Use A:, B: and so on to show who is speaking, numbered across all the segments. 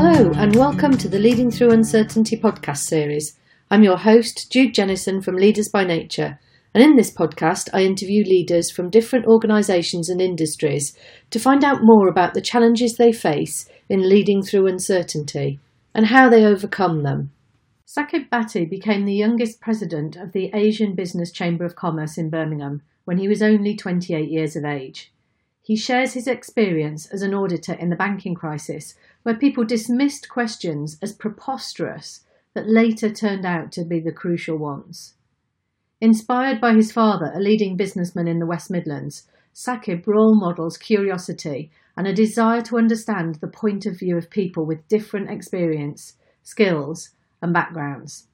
A: Hello, and welcome to the Leading Through Uncertainty podcast series. I'm your host, Jude Jennison from Leaders by Nature, and in this podcast, I interview leaders from different organisations and industries to find out more about the challenges they face in leading through uncertainty and how they overcome them. Saqib Bhatti became the youngest president of the Asian Business Chamber of Commerce in Birmingham when he was only 28 years of age. He shares his experience as an auditor in the banking crisis, where people dismissed questions as preposterous that later turned out to be the crucial ones. Inspired by his father, a leading businessman in the West Midlands, Saqib role models curiosity and a desire to understand the point of view of people with different experience, skills, and backgrounds.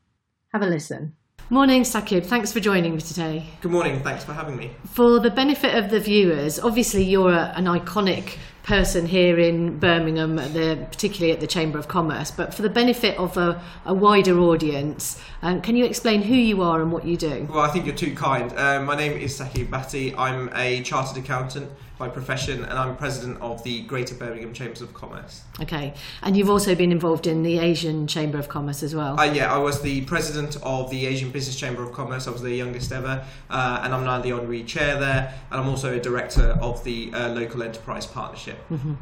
A: Have a listen. Morning, Saqib. Thanks for joining me today.
B: Good morning. Thanks for having me.
A: For the benefit of the viewers, obviously you're a, an iconic person here in Birmingham, the, particularly at the Chamber of Commerce. But for the benefit of a, a wider audience, um, can you explain who you are and what you do?
B: Well, I think you're too kind. Uh, my name is Saqib Bhatti. I'm a chartered accountant by profession, and I'm president of the Greater Birmingham Chambers of Commerce.
A: Okay, and you've also been involved in the Asian Chamber of Commerce as well.
B: Uh, yeah, I was the president of the Asian Business Chamber of Commerce. I was the youngest ever, uh, and I'm now the honorary chair there, and I'm also a director of the uh, local enterprise partnership.
A: Mm-hmm.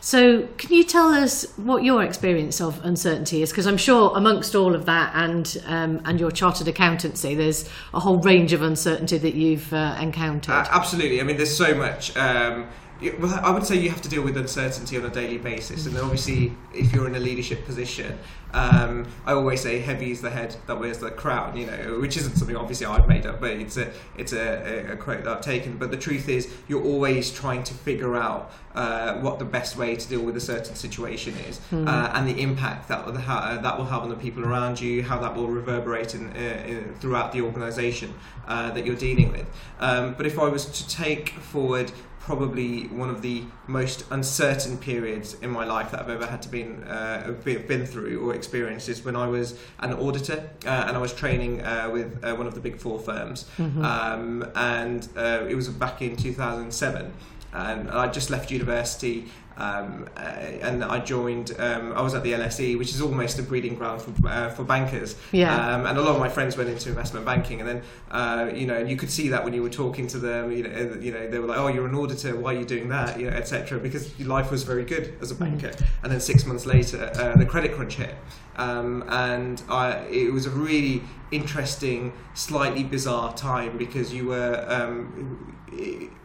A: So, can you tell us what your experience of uncertainty is? Because I'm sure amongst all of that and um, and your chartered accountancy, there's a whole range of uncertainty that you've uh, encountered. Uh,
B: absolutely. I mean, there's so much. Um, I would say you have to deal with uncertainty on a daily basis, and obviously, if you're in a leadership position, um, I always say heavy is the head that wears the crown, you know, which isn't something obviously I've made up, but it's a it's a, a quote that I've taken. But the truth is, you're always trying to figure out uh, what the best way to deal with a certain situation is, mm. uh, and the impact that will ha- that will have on the people around you, how that will reverberate in, uh, in throughout the organisation uh, that you're dealing with. Um, but if I was to take forward probably one of the most uncertain periods in my life that I've ever had to been uh, been through or experienced is when I was an auditor uh, and I was training uh, with uh, one of the big four firms, mm-hmm. um, and uh, it was back in 2007 and I just left university um, uh, and I joined. Um, I was at the LSE, which is almost a breeding ground for, uh, for bankers.
A: Yeah.
B: Um, and a lot of my friends went into investment banking, and then uh, you know, and you could see that when you were talking to them. You know, you know, they were like, "Oh, you're an auditor. Why are you doing that?" You know, etc. Because life was very good as a banker. Mm. And then six months later, uh, the credit crunch hit, um, and I, it was a really interesting, slightly bizarre time because you were. Um,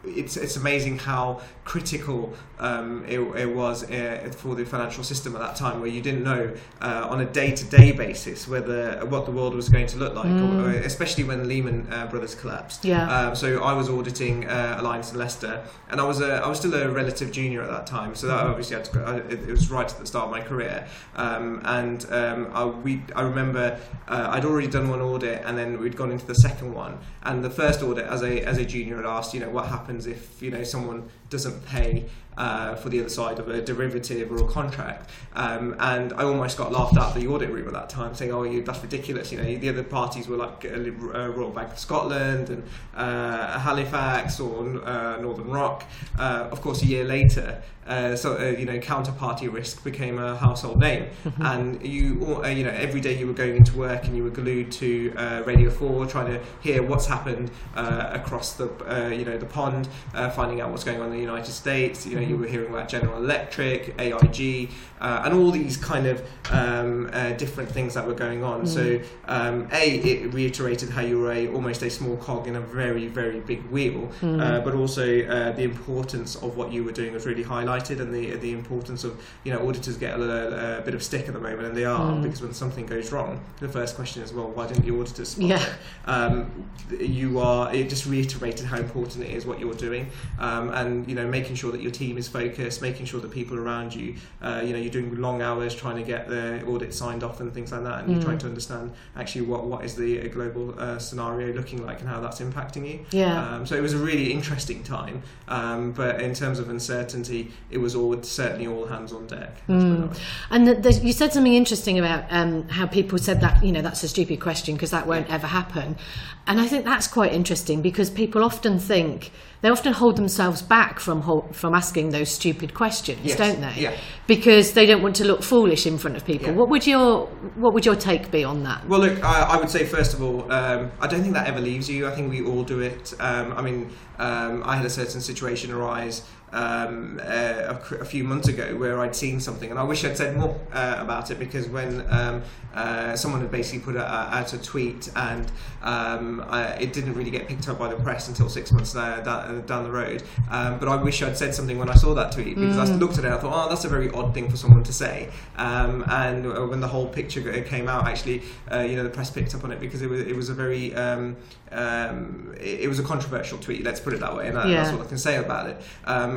B: it's it's amazing how critical um, it, it, was uh, for the financial system at that time, where you didn't know uh, on a day to day basis whether what the world was going to look like, mm. or, especially when Lehman uh, Brothers collapsed.
A: Yeah.
B: Um, so I was auditing uh, Alliance and Leicester, and I was a, I was still a relative junior at that time, so that mm. obviously had to, it, it, was right at the start of my career, um, and um, I, we I remember uh, I'd already done one audit, and then we'd gone into the second one, and the first audit as a as a junior had asked, you know, what happens if you know someone doesn't pay uh, for the other side of a derivative or a contract. Um, and I almost got laughed out of the audit room at that time, saying, "Oh, you, that's ridiculous." You know, the other parties were like uh, Royal Bank of Scotland and uh, Halifax or uh, Northern Rock. Uh, of course, a year later, uh, so uh, you know counterparty risk became a household name, mm-hmm. and you uh, you know every day you were going into work and you were glued to uh, Radio Four, trying to hear what's happened uh, across the you know the pond, finding out what's going on in the United States. You know mm-hmm. you were hearing about General Electric, AIG, and all these kind of um, different things that were going on. Mm-hmm. So um, a it reiterated how you were a almost a small cog in a very very big wheel, mm-hmm. but also the importance of what you were doing was really highlighted highlighted and the the importance of you know auditors get a, a bit of stick at the moment and they are mm. because when something goes wrong the first question is well why didn't the auditors spot
A: yeah.
B: it um, you are it just reiterated how important it is what you're doing um, and you know making sure that your team is focused making sure that people around you uh, you know you're doing long hours trying to get the audit signed off and things like that and mm. you're trying to understand actually what what is the global uh, scenario looking like and how that's impacting you
A: yeah
B: um, so it was a really interesting time um, but in terms of uncertainty it was all certainly all hands on deck.
A: Mm. And the, the, you said something interesting about um, how people said that you know that's a stupid question because that won't ever happen, and I think that's quite interesting because people often think they often hold themselves back from from asking those stupid questions,
B: yes.
A: don't they?
B: Yeah.
A: Because they don't want to look foolish in front of people.
B: Yeah.
A: What would your what would your take be on that?
B: Well, look, I, I would say first of all, um, I don't think that ever leaves you. I think we all do it. Um, I mean, um, I had a certain situation arise um, uh, a, a, few months ago where I'd seen something, and I wish I'd said more uh, about it because when um, uh, someone had basically put a, out a tweet and um, it didn't really get picked up by the press until six months down, down the road. Um, but I wish I'd said something when I saw that tweet because mm. I looked at it and I thought, oh, that's a very odd thing for someone to say. Um, and uh, when the whole picture came out, actually, uh, you know, the press picked up on it because it was it was a very um, um, it, it, was a controversial tweet. Let's put it that way, and yeah. that's what I can say about it.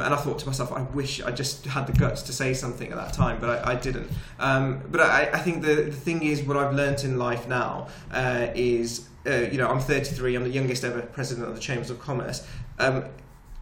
B: And I thought to myself, I wish I just had the guts to say something at that time, but I, I didn't. Um, but I, I, think the, the thing is, what I've learnt in life now uh, is, uh, you know, I'm 33. I'm the youngest ever president of the Chambers of Commerce. Um,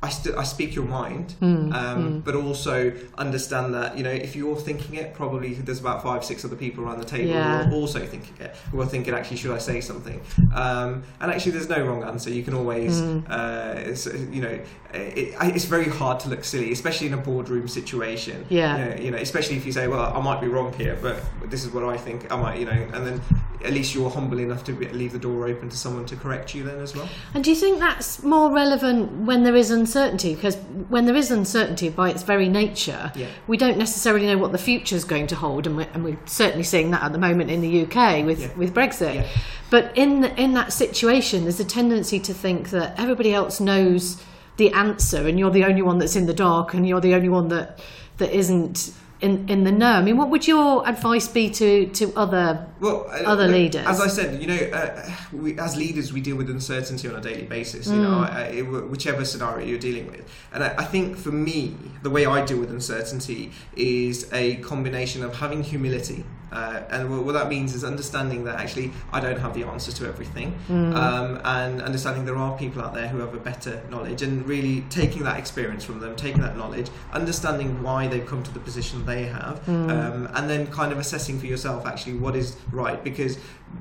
B: I, st- I speak your mind, mm, um, mm. but also understand that you know if you're thinking it, probably there's about five, six other people around the table yeah. who are also thinking it, who are thinking actually should I say something? Um, and actually, there's no wrong answer. You can always, mm. uh, you know, it, it's very hard to look silly, especially in a boardroom situation.
A: Yeah,
B: you know, you know, especially if you say, well, I might be wrong here, but this is what I think. I might, you know, and then at least you're humble enough to leave the door open to someone to correct you then as well.
A: And do you think that's more relevant when there is uncertainty? Because when there is uncertainty by its very nature,
B: yeah.
A: we don't necessarily know what the future is going to hold, and we're, and we're, certainly seeing that at the moment in the UK with,
B: yeah.
A: with Brexit.
B: Yeah.
A: But in the, in that situation, there's a tendency to think that everybody else knows the answer, and you're the only one that's in the dark, and you're the only one that that isn't in, in the know. I mean, what would your advice be to, to other well, uh, other leaders?
B: As I said, you know, uh, we, as leaders, we deal with uncertainty on a daily basis. You mm. know, I, whichever scenario you're dealing with, and I, I, think for me, the way I deal with uncertainty is a combination of having humility uh, and what that means is understanding that actually I don't have the answers to everything, mm. um, and understanding there are people out there who have a better knowledge, and really taking that experience from them, taking that knowledge, understanding why they've come to the position they have, mm. um, and then kind of assessing for yourself actually what is right because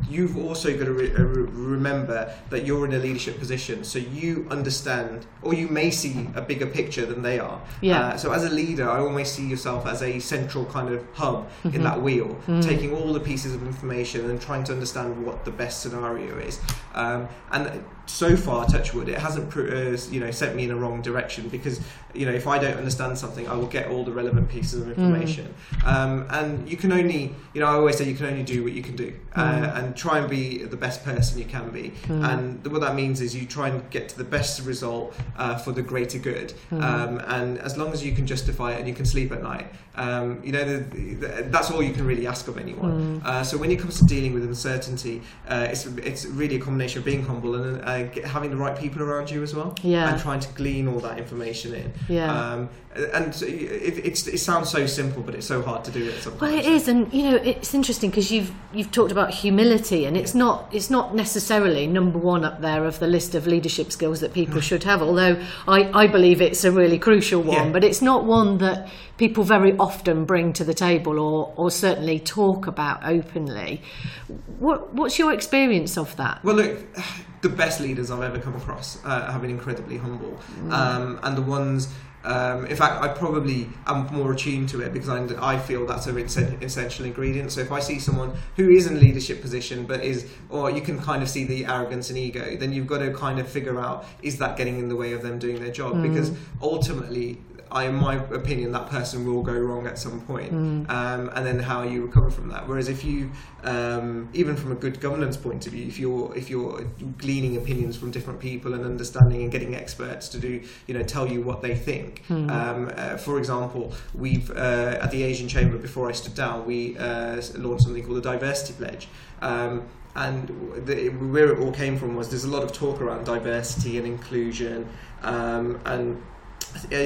B: you've also got to re- uh, remember that you're in a leadership position, so you understand, or you may see a bigger picture than they are.
A: Yeah. Uh,
B: so as a leader, I always see yourself as a central kind of hub mm-hmm. in that wheel, mm-hmm. Taking all the pieces of information and trying to understand what the best scenario is. Um, and so far, Touchwood, it hasn't uh, you know sent me in a wrong direction because you know if I don't understand something, I will get all the relevant pieces of mm. information. Mm. Um, and you can only you know I always say you can only do what you can do, uh, mm. uh, and try and be the best person you can be. Mm. And what that means is you try and get to the best result uh, for the greater good. Mm. Um, and as long as you can justify it and you can sleep at night, um, you know the, the, that's all you can really ask of anyone. Uh, so when it comes to dealing with uncertainty, uh, it's it's really a combination of being humble and having the right people around you as well.
A: Yeah.
B: And trying to glean all that information in.
A: Yeah.
B: Um, and it, it, sounds so simple, but it's so hard to do it. Sometimes.
A: Well, it is, and you know, it's interesting because you've you've talked about humility, and it's yeah. not it's not necessarily number one up there of the list of leadership skills that people should have. Although I, I believe it's a really crucial one, yeah. but it's not one that people very often bring to the table or or certainly talk about openly. What what's your experience of that?
B: Well, look the best leaders I've ever come across uh, have been incredibly humble, mm. um, and the ones. Um, in fact, I probably am more attuned to it because I, I feel that's an essential ingredient. So if I see someone who is in a leadership position but is, or you can kind of see the arrogance and ego, then you've got to kind of figure out is that getting in the way of them doing their job? Mm. Because ultimately, I, in my opinion, that person will go wrong at some point,
A: mm.
B: um, and then how you recover from that. Whereas if you, um, even from a good governance point of view, if you're if you're gleaning opinions from different people and understanding and getting experts to do, you know, tell you what they think.
A: Mm.
B: Um, uh, for example, we've uh, at the Asian Chamber before I stood down, we uh, launched something called the Diversity Pledge. Um, and the, where it all came from was there's a lot of talk around diversity and inclusion um, and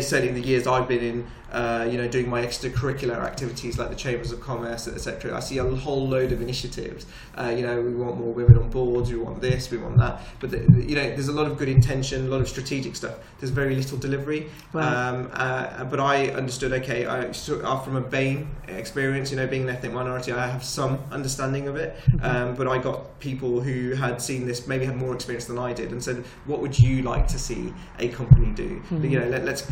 B: certainly in the years I've been in uh, you know, doing my extracurricular activities like the chambers of commerce, etc. I see a whole load of initiatives. Uh, you know, we want more women on boards, we want this, we want that. But the, you know, there's a lot of good intention, a lot of strategic stuff. There's very little delivery.
A: Right.
B: Um, uh, but I understood. Okay, I so, uh, from a BAME experience, you know, being an ethnic minority, I have some understanding of it. Um, but I got people who had seen this, maybe had more experience than I did, and said, "What would you like to see a company do? You know, let, let's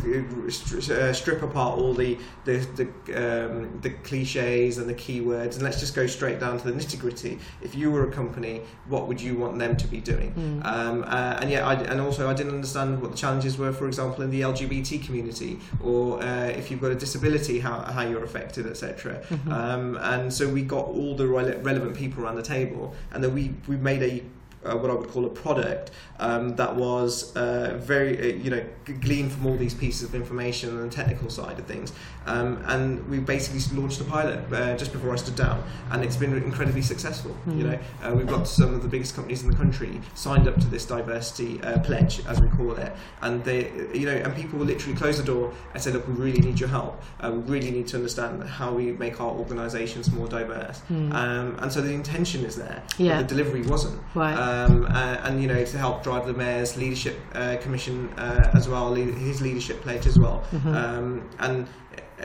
B: uh, strip apart all the the the, um, the cliches and the keywords, and let's just go straight down to the nitty gritty. If you were a company, what would you want them to be doing? Um, uh, and yeah, I, and also I didn't understand what the challenges were, for example, in the LGBT community, or uh, if you've got a disability, how, how you're affected, etc. Um, and so we got all the rele- relevant people around the table, and then we we made a uh, what I would call a product um, that was uh, very, uh, you know, gleaned from all these pieces of information and the technical side of things. Um, and we basically launched a pilot uh, just before I stood down, and it's been incredibly successful. You know, uh, we've got some of the biggest companies in the country signed up to this diversity uh, pledge, as we call it, and they, you know, and people will literally close the door and say, look, we really need your help. Uh, we really need to understand how we make our organisations more diverse. Um, and so the intention is there,
A: Yeah.
B: but the delivery wasn't
A: Right.
B: um, uh, and you know to help drive the mayor's leadership uh, commission uh, as well, his leadership pledge as well. Um, and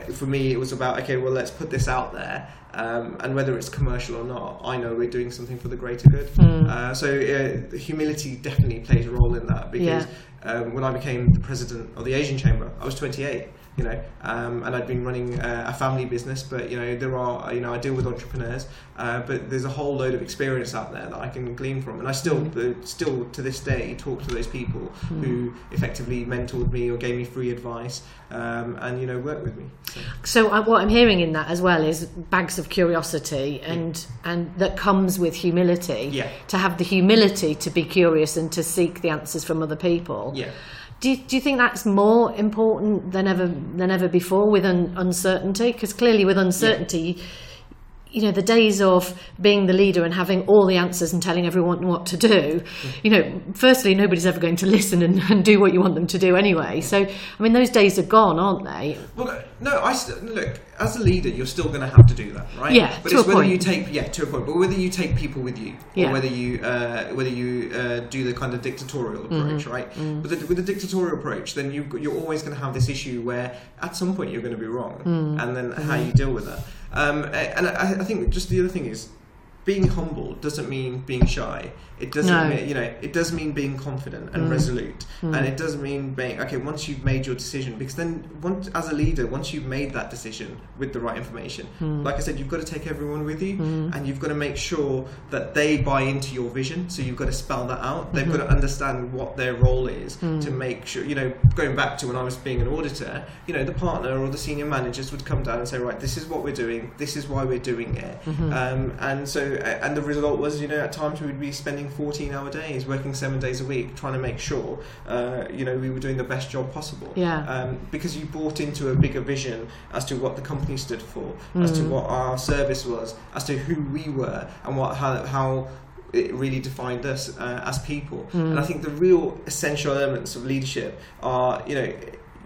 B: for me, it was about okay, well, let's put this out there, um, and whether it's commercial or not, I know we're doing something for the greater good. Uh, so uh, humility definitely plays a role in that because um, when I became the president of the Asian Chamber, I was 28. You know, um, and I'd been running uh, a family business, but you know there are, you know, I deal with entrepreneurs, uh, but there's a whole load of experience out there that I can glean from, and I still, uh, still to this day, talk to those people who effectively mentored me or gave me free advice, um, and you know, work with me. So.
A: So uh, what I'm hearing in that as well is bags of curiosity and and that comes with humility.
B: Yeah.
A: To have the humility to be curious and to seek the answers from other people.
B: Yeah.
A: Do you, do you think that's more important than ever than ever before with un, uncertainty? Because clearly, with uncertainty, you know, the days of being the leader and having all the answers and telling everyone what to do, you know, firstly, nobody's ever going to listen and, and do what you want them to do anyway. So, I mean, those days are gone, aren't they?
B: Well, no, I st- look as a leader, you're still going to have to do that, right?
A: Yeah,
B: but
A: to
B: it's
A: a
B: whether
A: point.
B: you take yeah to a point, but whether you take people with you,
A: Yeah.
B: or whether you uh, whether you uh, do the kind of dictatorial approach,
A: Mm-hmm.
B: right?
A: Mm.
B: With, the, with the dictatorial approach, then you've got, you're always going to have this issue where at some point you're going to be wrong,
A: Mm.
B: and then how
A: Mm-hmm.
B: you deal with that. Um, and I, I think just the other thing is being humble doesn't mean being shy. It doesn't
A: No.
B: mean, you know, it does mean being confident and
A: Mm.
B: resolute.
A: Mm.
B: And it does mean being, okay, once you've made your decision, because then once, as a leader, once you've made that decision with the right information,
A: Mm.
B: like I said, you've got to take everyone with you
A: Mm.
B: and you've got to make sure that they buy into your vision. So you've got to spell that out. They've
A: Mhm.
B: got to understand what their role is
A: Mm.
B: to make sure, you know, going back to when I was being an auditor, you know, the partner or the senior managers would come down and say, right, this is what we're doing, this is why we're doing it.
A: Mhm.
B: Um, and so, and the result was, you know, at times we would be spending 14 hour days, working seven days a week, trying to make sure, uh, you know, we were doing the best job possible.
A: Yeah.
B: Um, because you bought into a bigger vision as to what the company stood for, as to
A: Mm.
B: what our service was, as to who we were, and what how, how it really defined us uh, as people.
A: Mm.
B: And I think the real essential elements of leadership are, you know,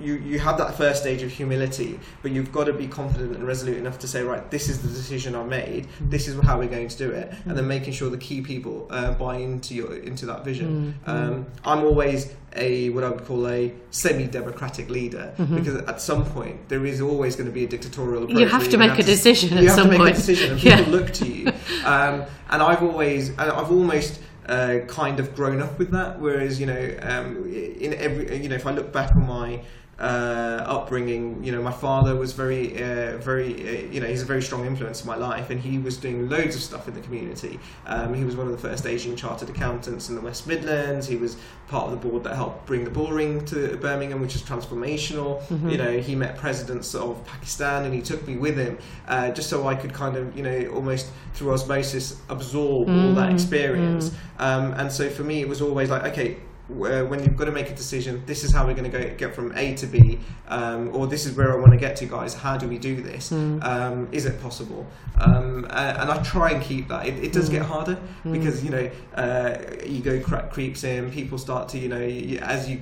B: you, you have that first stage of humility, but you've got to be confident and resolute enough to say, right, this is the decision I made,
A: Mm.
B: this is how we're going to do it, and then making sure the key people uh, buy into your into that vision.
A: Mm,
B: Um, I'm always a what I would call a semi-democratic leader
A: Mhm.
B: because at some point there is always going to be a dictatorial approach.
A: You have to make a decision
B: you
A: at
B: have
A: some
B: to make
A: point.
B: a decision, and
A: Yeah.
B: people look to you. Um, and I've always, and I've almost uh, kind of grown up with that. Whereas, you know, um, in every, you know, if I look back on my uh, upbringing, you know, my father was very, uh, very, uh, you know, he's a very strong influence in my life, and he was doing loads of stuff in the community. Um, he was one of the first Asian chartered accountants in the West Midlands. He was part of the board that helped bring the Bullring to Birmingham, which is transformational.
A: Mhm.
B: You know, he met presidents of Pakistan, and he took me with him uh, just so I could kind of, you know, almost through osmosis absorb all that
A: Mm,
B: experience. Um, and so for me, it was always like, okay, wh- when you've got to make a decision, this is how we're going to go get from A to B, um, or this is where I want to get to, guys. How do we do this?
A: Mm.
B: Um, is it possible? Um, a- and I try and keep that. It, it does
A: Mm.
B: get harder
A: Mm.
B: because you know uh, ego creeps in. People start to you know y- y- as you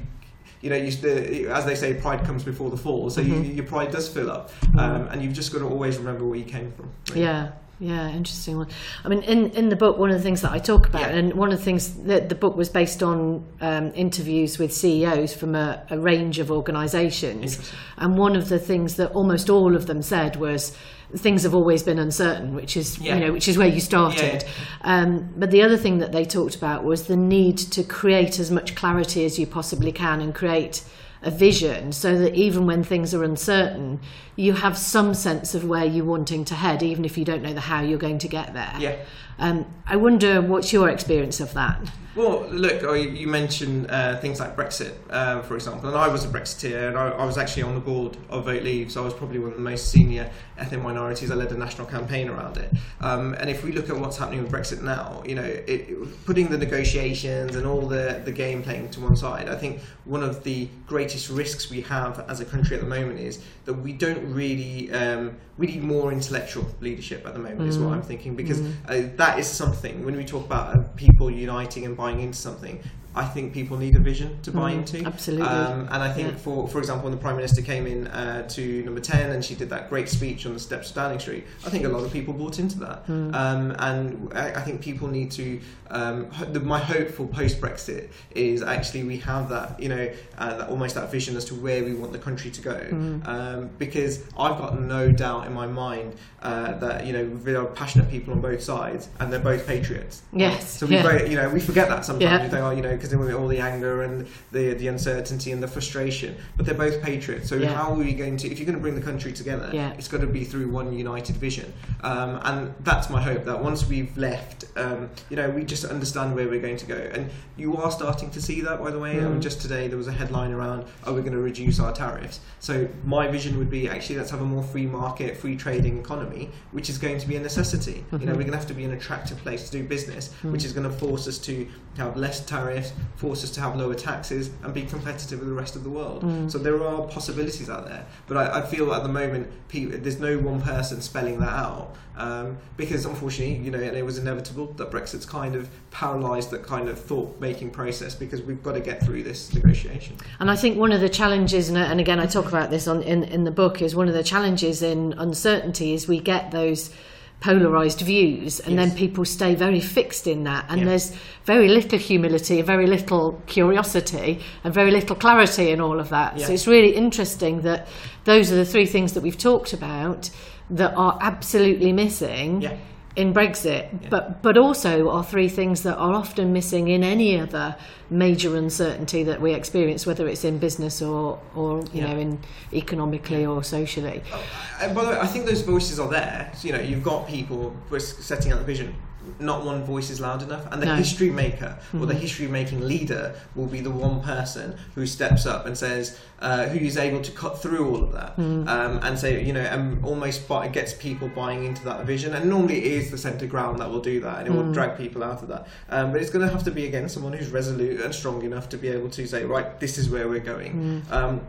B: you know, you, the, as they say, pride comes before the fall. So
A: Mm-hmm.
B: you, your pride does fill up, um, and you've just got to always remember where you came from. really.
A: Yeah. Yeah, interesting one. I mean, in, in the book, one of the things that I talk about,
B: Yeah.
A: and one of the things that the book was based on um, interviews with CEOs from a, a range of organisations, and one of the things that almost all of them said was things have always been uncertain, which is
B: Yeah.
A: you know which is where you started. Um, but the other thing that they talked about was the need to create as much clarity as you possibly can and create a vision so that even when things are uncertain, you have some sense of where you're wanting to head, even if you don't know the how you're going to get there.
B: Yeah.
A: Um, I wonder what's your experience of that?
B: Well, look, you mentioned uh, things like Brexit, um, for example, and I was a Brexiteer, and I, I was actually on the board of Vote Leave, so I was probably one of the most senior ethnic minorities. I led a national campaign around it. Um, and if we look at what's happening with Brexit now, you know, it- putting the negotiations and all the, the game playing to one side, I think one of the greatest risks we have as a country at the moment is that we don't really, um, we need more intellectual leadership at the moment, is what I'm thinking, because uh, that is something, when we talk about uh, people uniting and buying into something, I think people need a vision to buy into.
A: absolutely.
B: Um, and I think,
A: Yeah.
B: for for example, when the Prime Minister came in uh, to number 10 and she did that great speech on the steps of Downing Street, I think a lot of people bought into that. Um, and I, I think people need to, um, the, my hope for post Brexit is actually we have that, you know, uh, that, almost that vision as to where we want the country to go. Um, because I've got no doubt in my mind uh, that, you know, there are passionate people on both sides and they're both patriots.
A: Yes,
B: So we
A: yeah.
B: both, you know, we forget that sometimes.
A: Yeah.
B: We think, oh, you know, because with all the anger and the the uncertainty and the frustration, but they're both patriots. So
A: Yeah.
B: how are we going to? If you're going to bring the country together,
A: Yeah.
B: it's got to be through one united vision. Um, and that's my hope that once we've left, um, you know, we just understand where we're going to go. And you are starting to see that, by the way. I
A: Mm.
B: mean, just today there was a headline around, "Are we going to reduce our tariffs?" So my vision would be actually let's have a more free market, free trading economy, which is going to be a necessity. You
A: Mm-hmm.
B: know, we're going to have to be an attractive place to do business,
A: Mm.
B: which is going to force us to have less tariffs, force us to have lower taxes, and be competitive with the rest of the world.
A: Mm.
B: So there are possibilities out there, but I, I feel at the moment pe- there's no one person spelling that out um, because unfortunately, you know, and it was inevitable that Brexit's kind of paralysed that kind of thought-making process because we've got to get through this negotiation.
A: And I think one of the challenges, and, and again, I talk about this on in, in the book, is one of the challenges in uncertainty is we get those polarized views and
B: Yes.
A: then people stay very fixed in that and
B: Yeah.
A: there's very little humility very little curiosity and very little clarity in all of that so it's really interesting that those are the three things that we've talked about that are absolutely missing
B: Yeah.
A: In Brexit,
B: Yeah.
A: but but also are three things that are often missing in any other major uncertainty that we experience, whether it's in business or or you
B: Yeah.
A: know in economically or socially.
B: Oh, and by the way, I think those voices are there. So, you know, you've got people who are setting out the vision. Not one voice is loud enough, and the
A: No.
B: history maker or the history making leader will be the one person who steps up and says, uh, who is able to cut through all of that um, and say, you know, and almost buy, gets people buying into that vision. And normally it is the centre ground that will do that, and it will drag people out of that. Um, but it's going to have to be again someone who's resolute and strong enough to be able to say, right, this is where we're going. Um,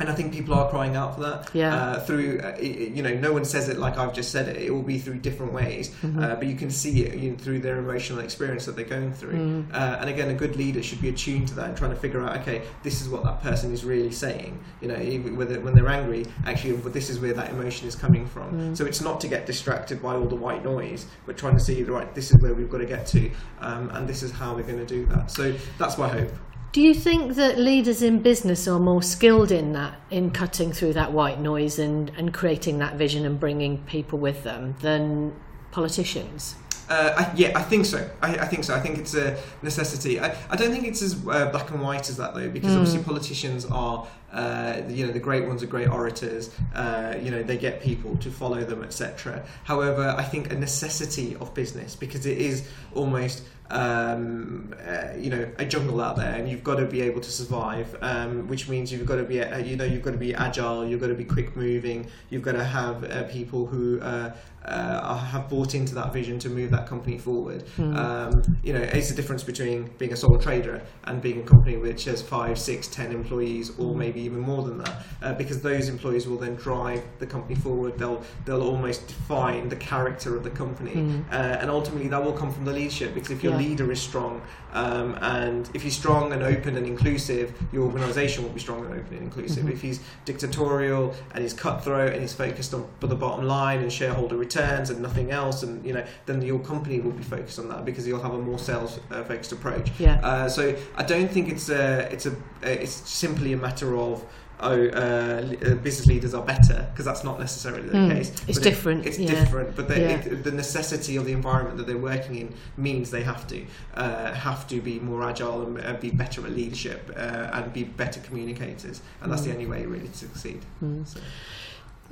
B: and I think people are crying out for that.
A: Yeah.
B: Uh, through, uh, you know, no one says it like I've just said it. It will be through different ways, uh, but you can see it you know, through their emotional experience that they're going through. Uh, and again, a good leader should be attuned to that and trying to figure out, okay, this is what that person is really saying. You know, whether when they're angry, actually, this is where that emotion is coming from. So it's not to get distracted by all the white noise, but trying to see, right, this is where we've got to get to, um, and this is how we're going to do that. So that's my hope.
A: Do you think that leaders in business are more skilled in that, in cutting through that white noise and, and creating that vision and bringing people with them than politicians?
B: Uh, I, yeah, I think so. I, I think so. I think it's a necessity. I, I don't think it's as uh, black and white as that though, because obviously politicians are, uh, you know, the great ones are great orators. Uh, you know, they get people to follow them, etc. However, I think a necessity of business because it is almost. Um, uh, you know, a jungle out there, and you've got to be able to survive. Um, which means you've got to be, uh, you know, you've got to be agile. You've got to be quick moving. You've got to have uh, people who uh, uh, have bought into that vision to move that company forward. Um, you know, it's the difference between being a sole trader and being a company which has five, six, ten employees, or maybe even more than that, uh, because those employees will then drive the company forward. They'll they'll almost define the character of the company,
A: Mm.
B: uh, and ultimately that will come from the leadership. Because if your
A: Yeah.
B: leader is strong, um, and if he's strong and open and inclusive, your organisation will be strong and open and inclusive.
A: Mhm.
B: If he's dictatorial and he's cutthroat and he's focused on the bottom line and shareholder returns and nothing else, and you know, then your company will be focused on that because you'll have a more sales uh, focused approach.
A: Yeah.
B: Uh, so I don't think it's a it's a it's simply a matter of oh uh, uh, business leaders are better because that's not necessarily the
A: Mm,
B: case.
A: it's
B: But it-
A: different,
B: it's
A: yeah.
B: different, but the,
A: Yeah.
B: it, the necessity of the environment that they're working in means they have to uh, have to be more agile and uh, be better at leadership uh, and be better communicators, and that's the
A: Mm.
B: only way really to succeed.
A: Mm.
B: So,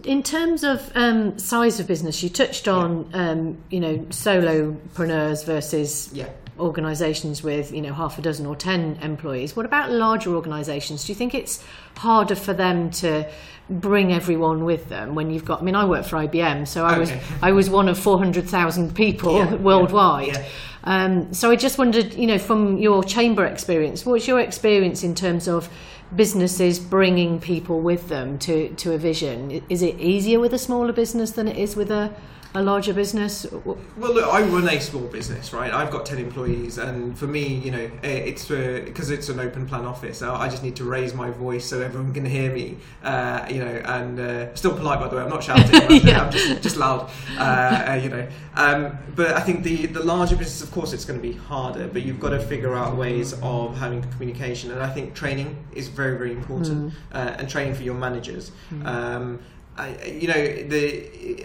A: In terms of um, size of business, you touched on um, you know solopreneurs versus
B: yeah.
A: Organisations with you know half a dozen or ten employees. What about larger organisations? Do you think it's harder for them to bring everyone with them when you've got? I mean, I work for IBM, so I was I was one of four hundred thousand people
B: Yeah,
A: worldwide.
B: yeah.
A: Um, so I just wondered, you know, from your chamber experience, what's your experience in terms of businesses bringing people with them to, to a vision? Is it easier with a smaller business than it is with a, a larger business?
B: Well, look, I run a small business, right? I've got ten employees, and for me, you know, eh, it's because it's an open plan office. I I just need to raise my voice so everyone can hear me, uh, you know, and uh, still polite by the way. I'm not shouting. I'm,
A: Yeah.
B: I'm just just loud, uh, uh, you know. Um, but I think the the larger business, of course, it's going to be harder. But you've got to figure out ways of having communication, and I think training is very very important, uh, and training for your managers. Um, I, you know, the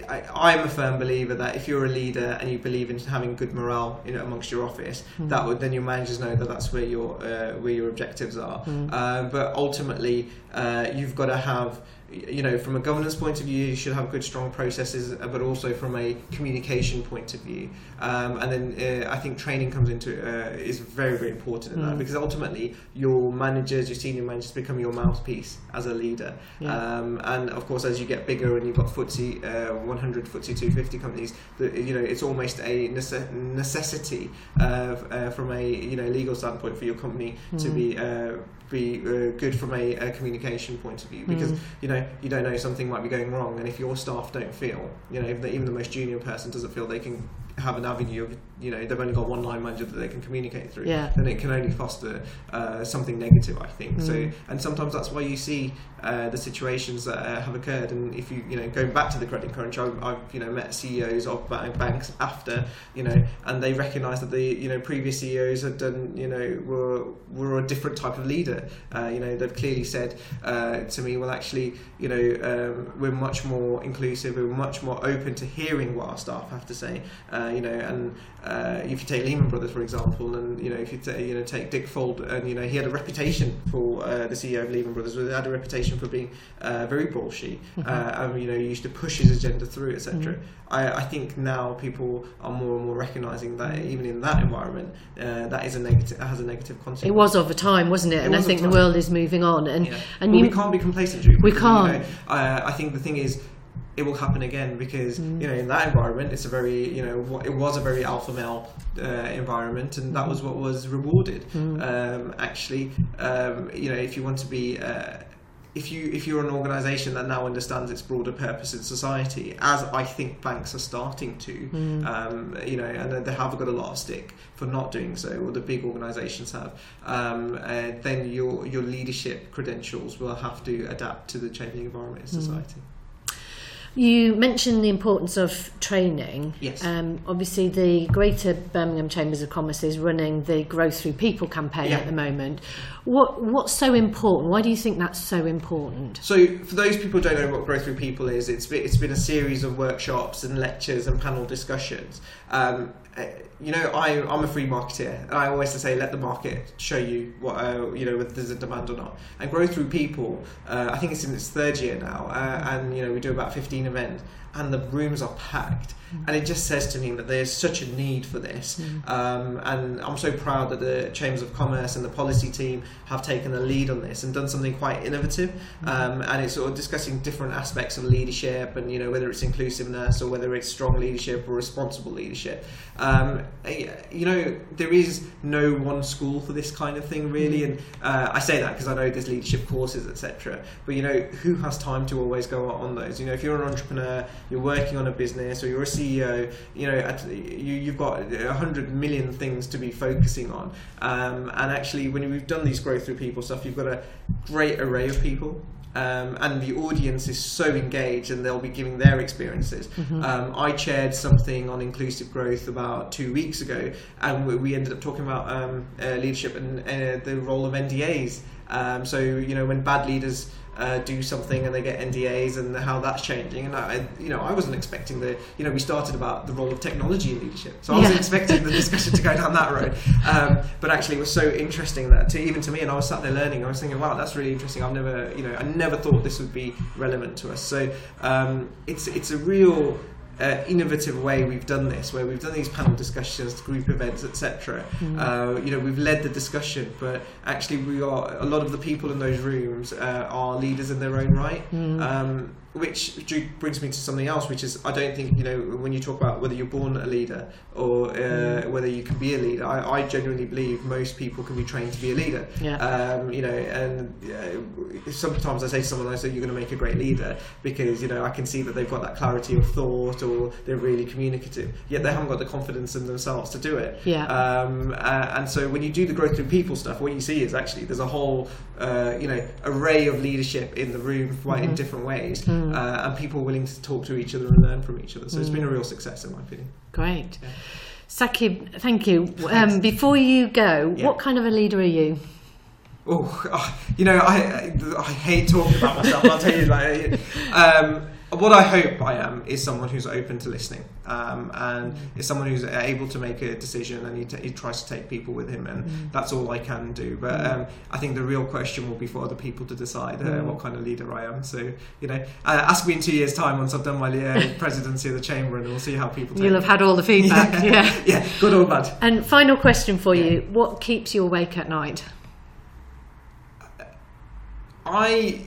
B: I, I'm a firm believer that if you're a leader and you believe in having good morale, you know, amongst your office, that would then your managers know that that's where your uh, where your objectives are. Uh, but ultimately, uh, you've got to have, you know, from a governance point of view, you should have good, strong processes, uh, but also from a communication point of view. Um, and then uh, I think training comes into uh, is very, very important in that
A: Mm.
B: because ultimately your managers, your senior managers, become your mouthpiece as a leader.
A: Yeah.
B: Um, and of course, as you get bigger and you've got FTSE uh, 100, FTSE 250 companies, that you know it's almost a nece- necessity uh, uh, from a you know legal standpoint for your company to
A: Mm.
B: be uh, be uh, good from a, a communication point of view because
A: Mm.
B: you know you don't know something might be going wrong, and if your staff don't feel, you know, if the, even the most junior person doesn't feel they can have an avenue of you know they've only got one line manager that they can communicate through
A: Yeah.
B: then it can only foster uh, something negative I think so
A: Mm.
B: and sometimes that's why you see uh, the situations that uh, have occurred and if you you know going back to the credit crunch I've, I've you know met CEOs of banks after you know and they recognise that the you know previous CEOs had done you know were were a different type of leader uh, you know they've clearly said uh, to me well actually you know um, we're much more inclusive we're much more open to hearing what our staff have to say uh, you know and uh, if you take Lehman Brothers for example and you know if you ta- you know take Dick Fuld and you know he had a reputation for uh, the CEO of Lehman Brothers he had a reputation for being uh, very bullshit
A: Mm-hmm.
B: uh, and you know he used to push his agenda through etc I, I think now people are more and more recognizing that even in that environment uh, that is a negative has a negative consequence
A: It was of a time, wasn't it?
B: It
A: and I think the world is moving on. And
B: yeah.
A: and
B: But
A: you
B: we can't be complacent, Jude.
A: We can't.
B: know, uh, I think the thing is, it will happen again because
A: Mm.
B: you know in that environment, it's a very you know it was a very alpha male uh, environment, and that was what was rewarded.
A: Mm.
B: Um, actually, um, you know, if you want to be uh, if you if you're an organisation that now understands its broader purpose in society, as I think banks are starting to,
A: Mm.
B: um, you know, and they have got a lot of stick for not doing so, or the big organisations have, um, uh, then your your leadership credentials will have to adapt to the changing environment in society.
A: You mentioned the importance of training.
B: Yes.
A: Um, obviously, the Greater Birmingham Chambers of Commerce is running the Growth Through People campaign
B: yeah.
A: at the moment. What What's so important? Why do you think that's so important?
B: So, for those people who don't know what Growth Through People is, it's been, it's been a series of workshops and lectures and panel discussions. Um, you know, I, I'm a free marketer, and I always say let the market show you what uh, you know whether there's a demand or not. And grow Through People, uh, I think it's in its third year now, uh, and you know we do about 15 event and the rooms are packed. And it just says to me that there's such a need for this. Um, and I'm so proud that the Chambers of Commerce and the policy team have taken the lead on this and done something quite innovative. Um, and it's sort of discussing different aspects of leadership and, you know, whether it's inclusiveness or whether it's strong leadership or responsible leadership. Um, you know, there is no one school for this kind of thing, really. And uh, I say that because I know there's leadership courses, etc. But, you know, who has time to always go on those? You know, if you're an entrepreneur, you're working on a business or you're a CEO, you know, at, you, you've got a hundred million things to be focusing on. Um, and actually, when we've done these growth through people stuff, you've got a great array of people. Um, and the audience is so engaged and they'll be giving their experiences.
A: Mm-hmm.
B: Um, I chaired something on inclusive growth about two weeks ago, and we, we ended up talking about um, uh, leadership and uh, the role of NDAs. Um, so, you know, when bad leaders uh, do something and they get NDAs and how that's changing. And I, you know, I wasn't expecting the, you know, we started about the role of technology in leadership, so I wasn't
A: Yeah.
B: expecting the discussion to go down that road. Um, but actually, it was so interesting that to, even to me, and I was sat there learning. I was thinking, wow, that's really interesting. I've never, you know, I never thought this would be relevant to us. So um, it's it's a real uh, innovative way we've done this, where we've done these panel discussions, group events, etc. Uh, you know, we've led the discussion, but actually, we are a lot of the people in those rooms uh, are leaders in their own right. Um, which brings me to something else, which is I don't think you know when you talk about whether you're born a leader or uh, whether you can be a leader. I, I genuinely believe most people can be trained to be a leader.
A: Yeah.
B: Um, you know, and uh, sometimes I say to someone, I say, "You're going to make a great leader," because you know I can see that they've got that clarity of thought, or they're really communicative. Yet they haven't got the confidence in themselves to do it.
A: Yeah.
B: Um, uh, and so when you do the growth through people stuff, what you see is actually there's a whole, uh, you know, array of leadership in the room, right, in different ways, uh, and people willing to talk to each other and learn from each other. So it's been a real success, in my opinion.
A: Great. Saqib, thank you. Um, before you go,
B: Yeah.
A: what kind of a leader are you?
B: Oh, you know, I I hate talking about myself. I'll tell you, like, um, what I hope I am is someone who's open to listening, um, and is someone who's able to make a decision, and he, t- he tries to take people with him, and that's all I can do. But um, I think the real question will be for other people to decide uh, what kind of leader I am. So, you know, uh, ask me in two years' time once I've done my uh, presidency of the chamber, and we'll see how people. Take
A: You'll have had all the feedback.
B: it.
A: yeah.
B: yeah, good or bad.
A: And final question for you: What keeps you awake at night?
B: I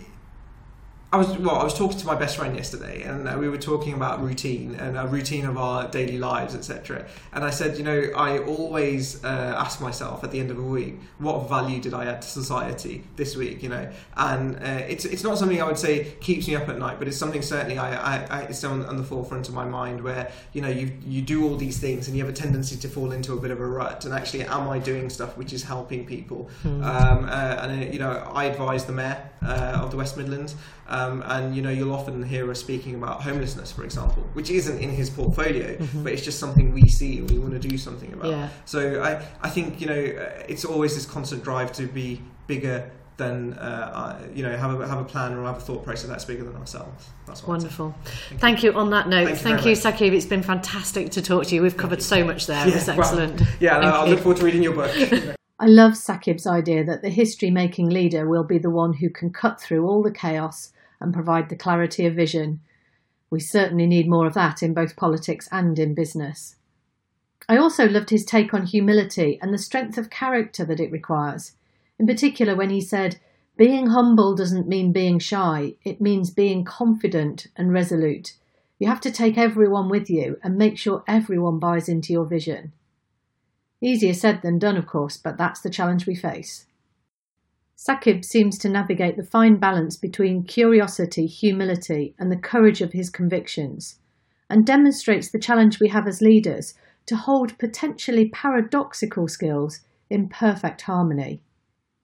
B: I was well. I was talking to my best friend yesterday, and uh, we were talking about routine and a routine of our daily lives, etc. And I said, you know, I always uh, ask myself at the end of a week, what value did I add to society this week? You know, and uh, it's it's not something I would say keeps me up at night, but it's something certainly I, I, I it's on, on the forefront of my mind where you know you you do all these things and you have a tendency to fall into a bit of a rut. And actually, am I doing stuff which is helping people? Um, uh, and uh, you know, I advise the mayor uh, of the West Midlands. Um, and you know, you'll often hear us speaking about homelessness, for example, which isn't in his portfolio, but it's just something we see and we want to do something about.
A: Yeah.
B: So I, I think you know, uh, it's always this constant drive to be bigger than uh, uh, you know, have a have a plan or have a thought process that's bigger than ourselves. That's what I'd say.
A: Wonderful. Thank you. On that note,
B: Thank you
A: thank
B: very
A: you. Saqib. It's been fantastic to talk to you. We've covered so much there. It was
B: well,
A: excellent.
B: yeah, and
A: Thank
B: I, I look forward to reading your book.
A: I love Saqib's idea that the history making leader will be the one who can cut through all the chaos and provide the clarity of vision. We certainly need more of that in both politics and in business. I also loved his take on humility and the strength of character that it requires. In particular, when he said, Being humble doesn't mean being shy, it means being confident and resolute. You have to take everyone with you and make sure everyone buys into your vision. Easier said than done, of course, but that's the challenge we face. Saqib seems to navigate the fine balance between curiosity, humility, and the courage of his convictions, and demonstrates the challenge we have as leaders to hold potentially paradoxical skills in perfect harmony.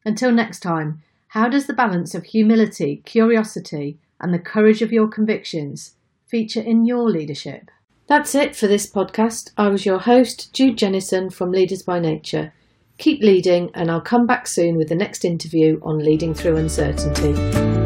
A: Until next time, how does the balance of humility, curiosity, and the courage of your convictions feature in your leadership? That's it for this podcast. I was your host, Jude Jennison from Leaders by Nature. Keep leading, and I'll come back soon with the next interview on leading through uncertainty.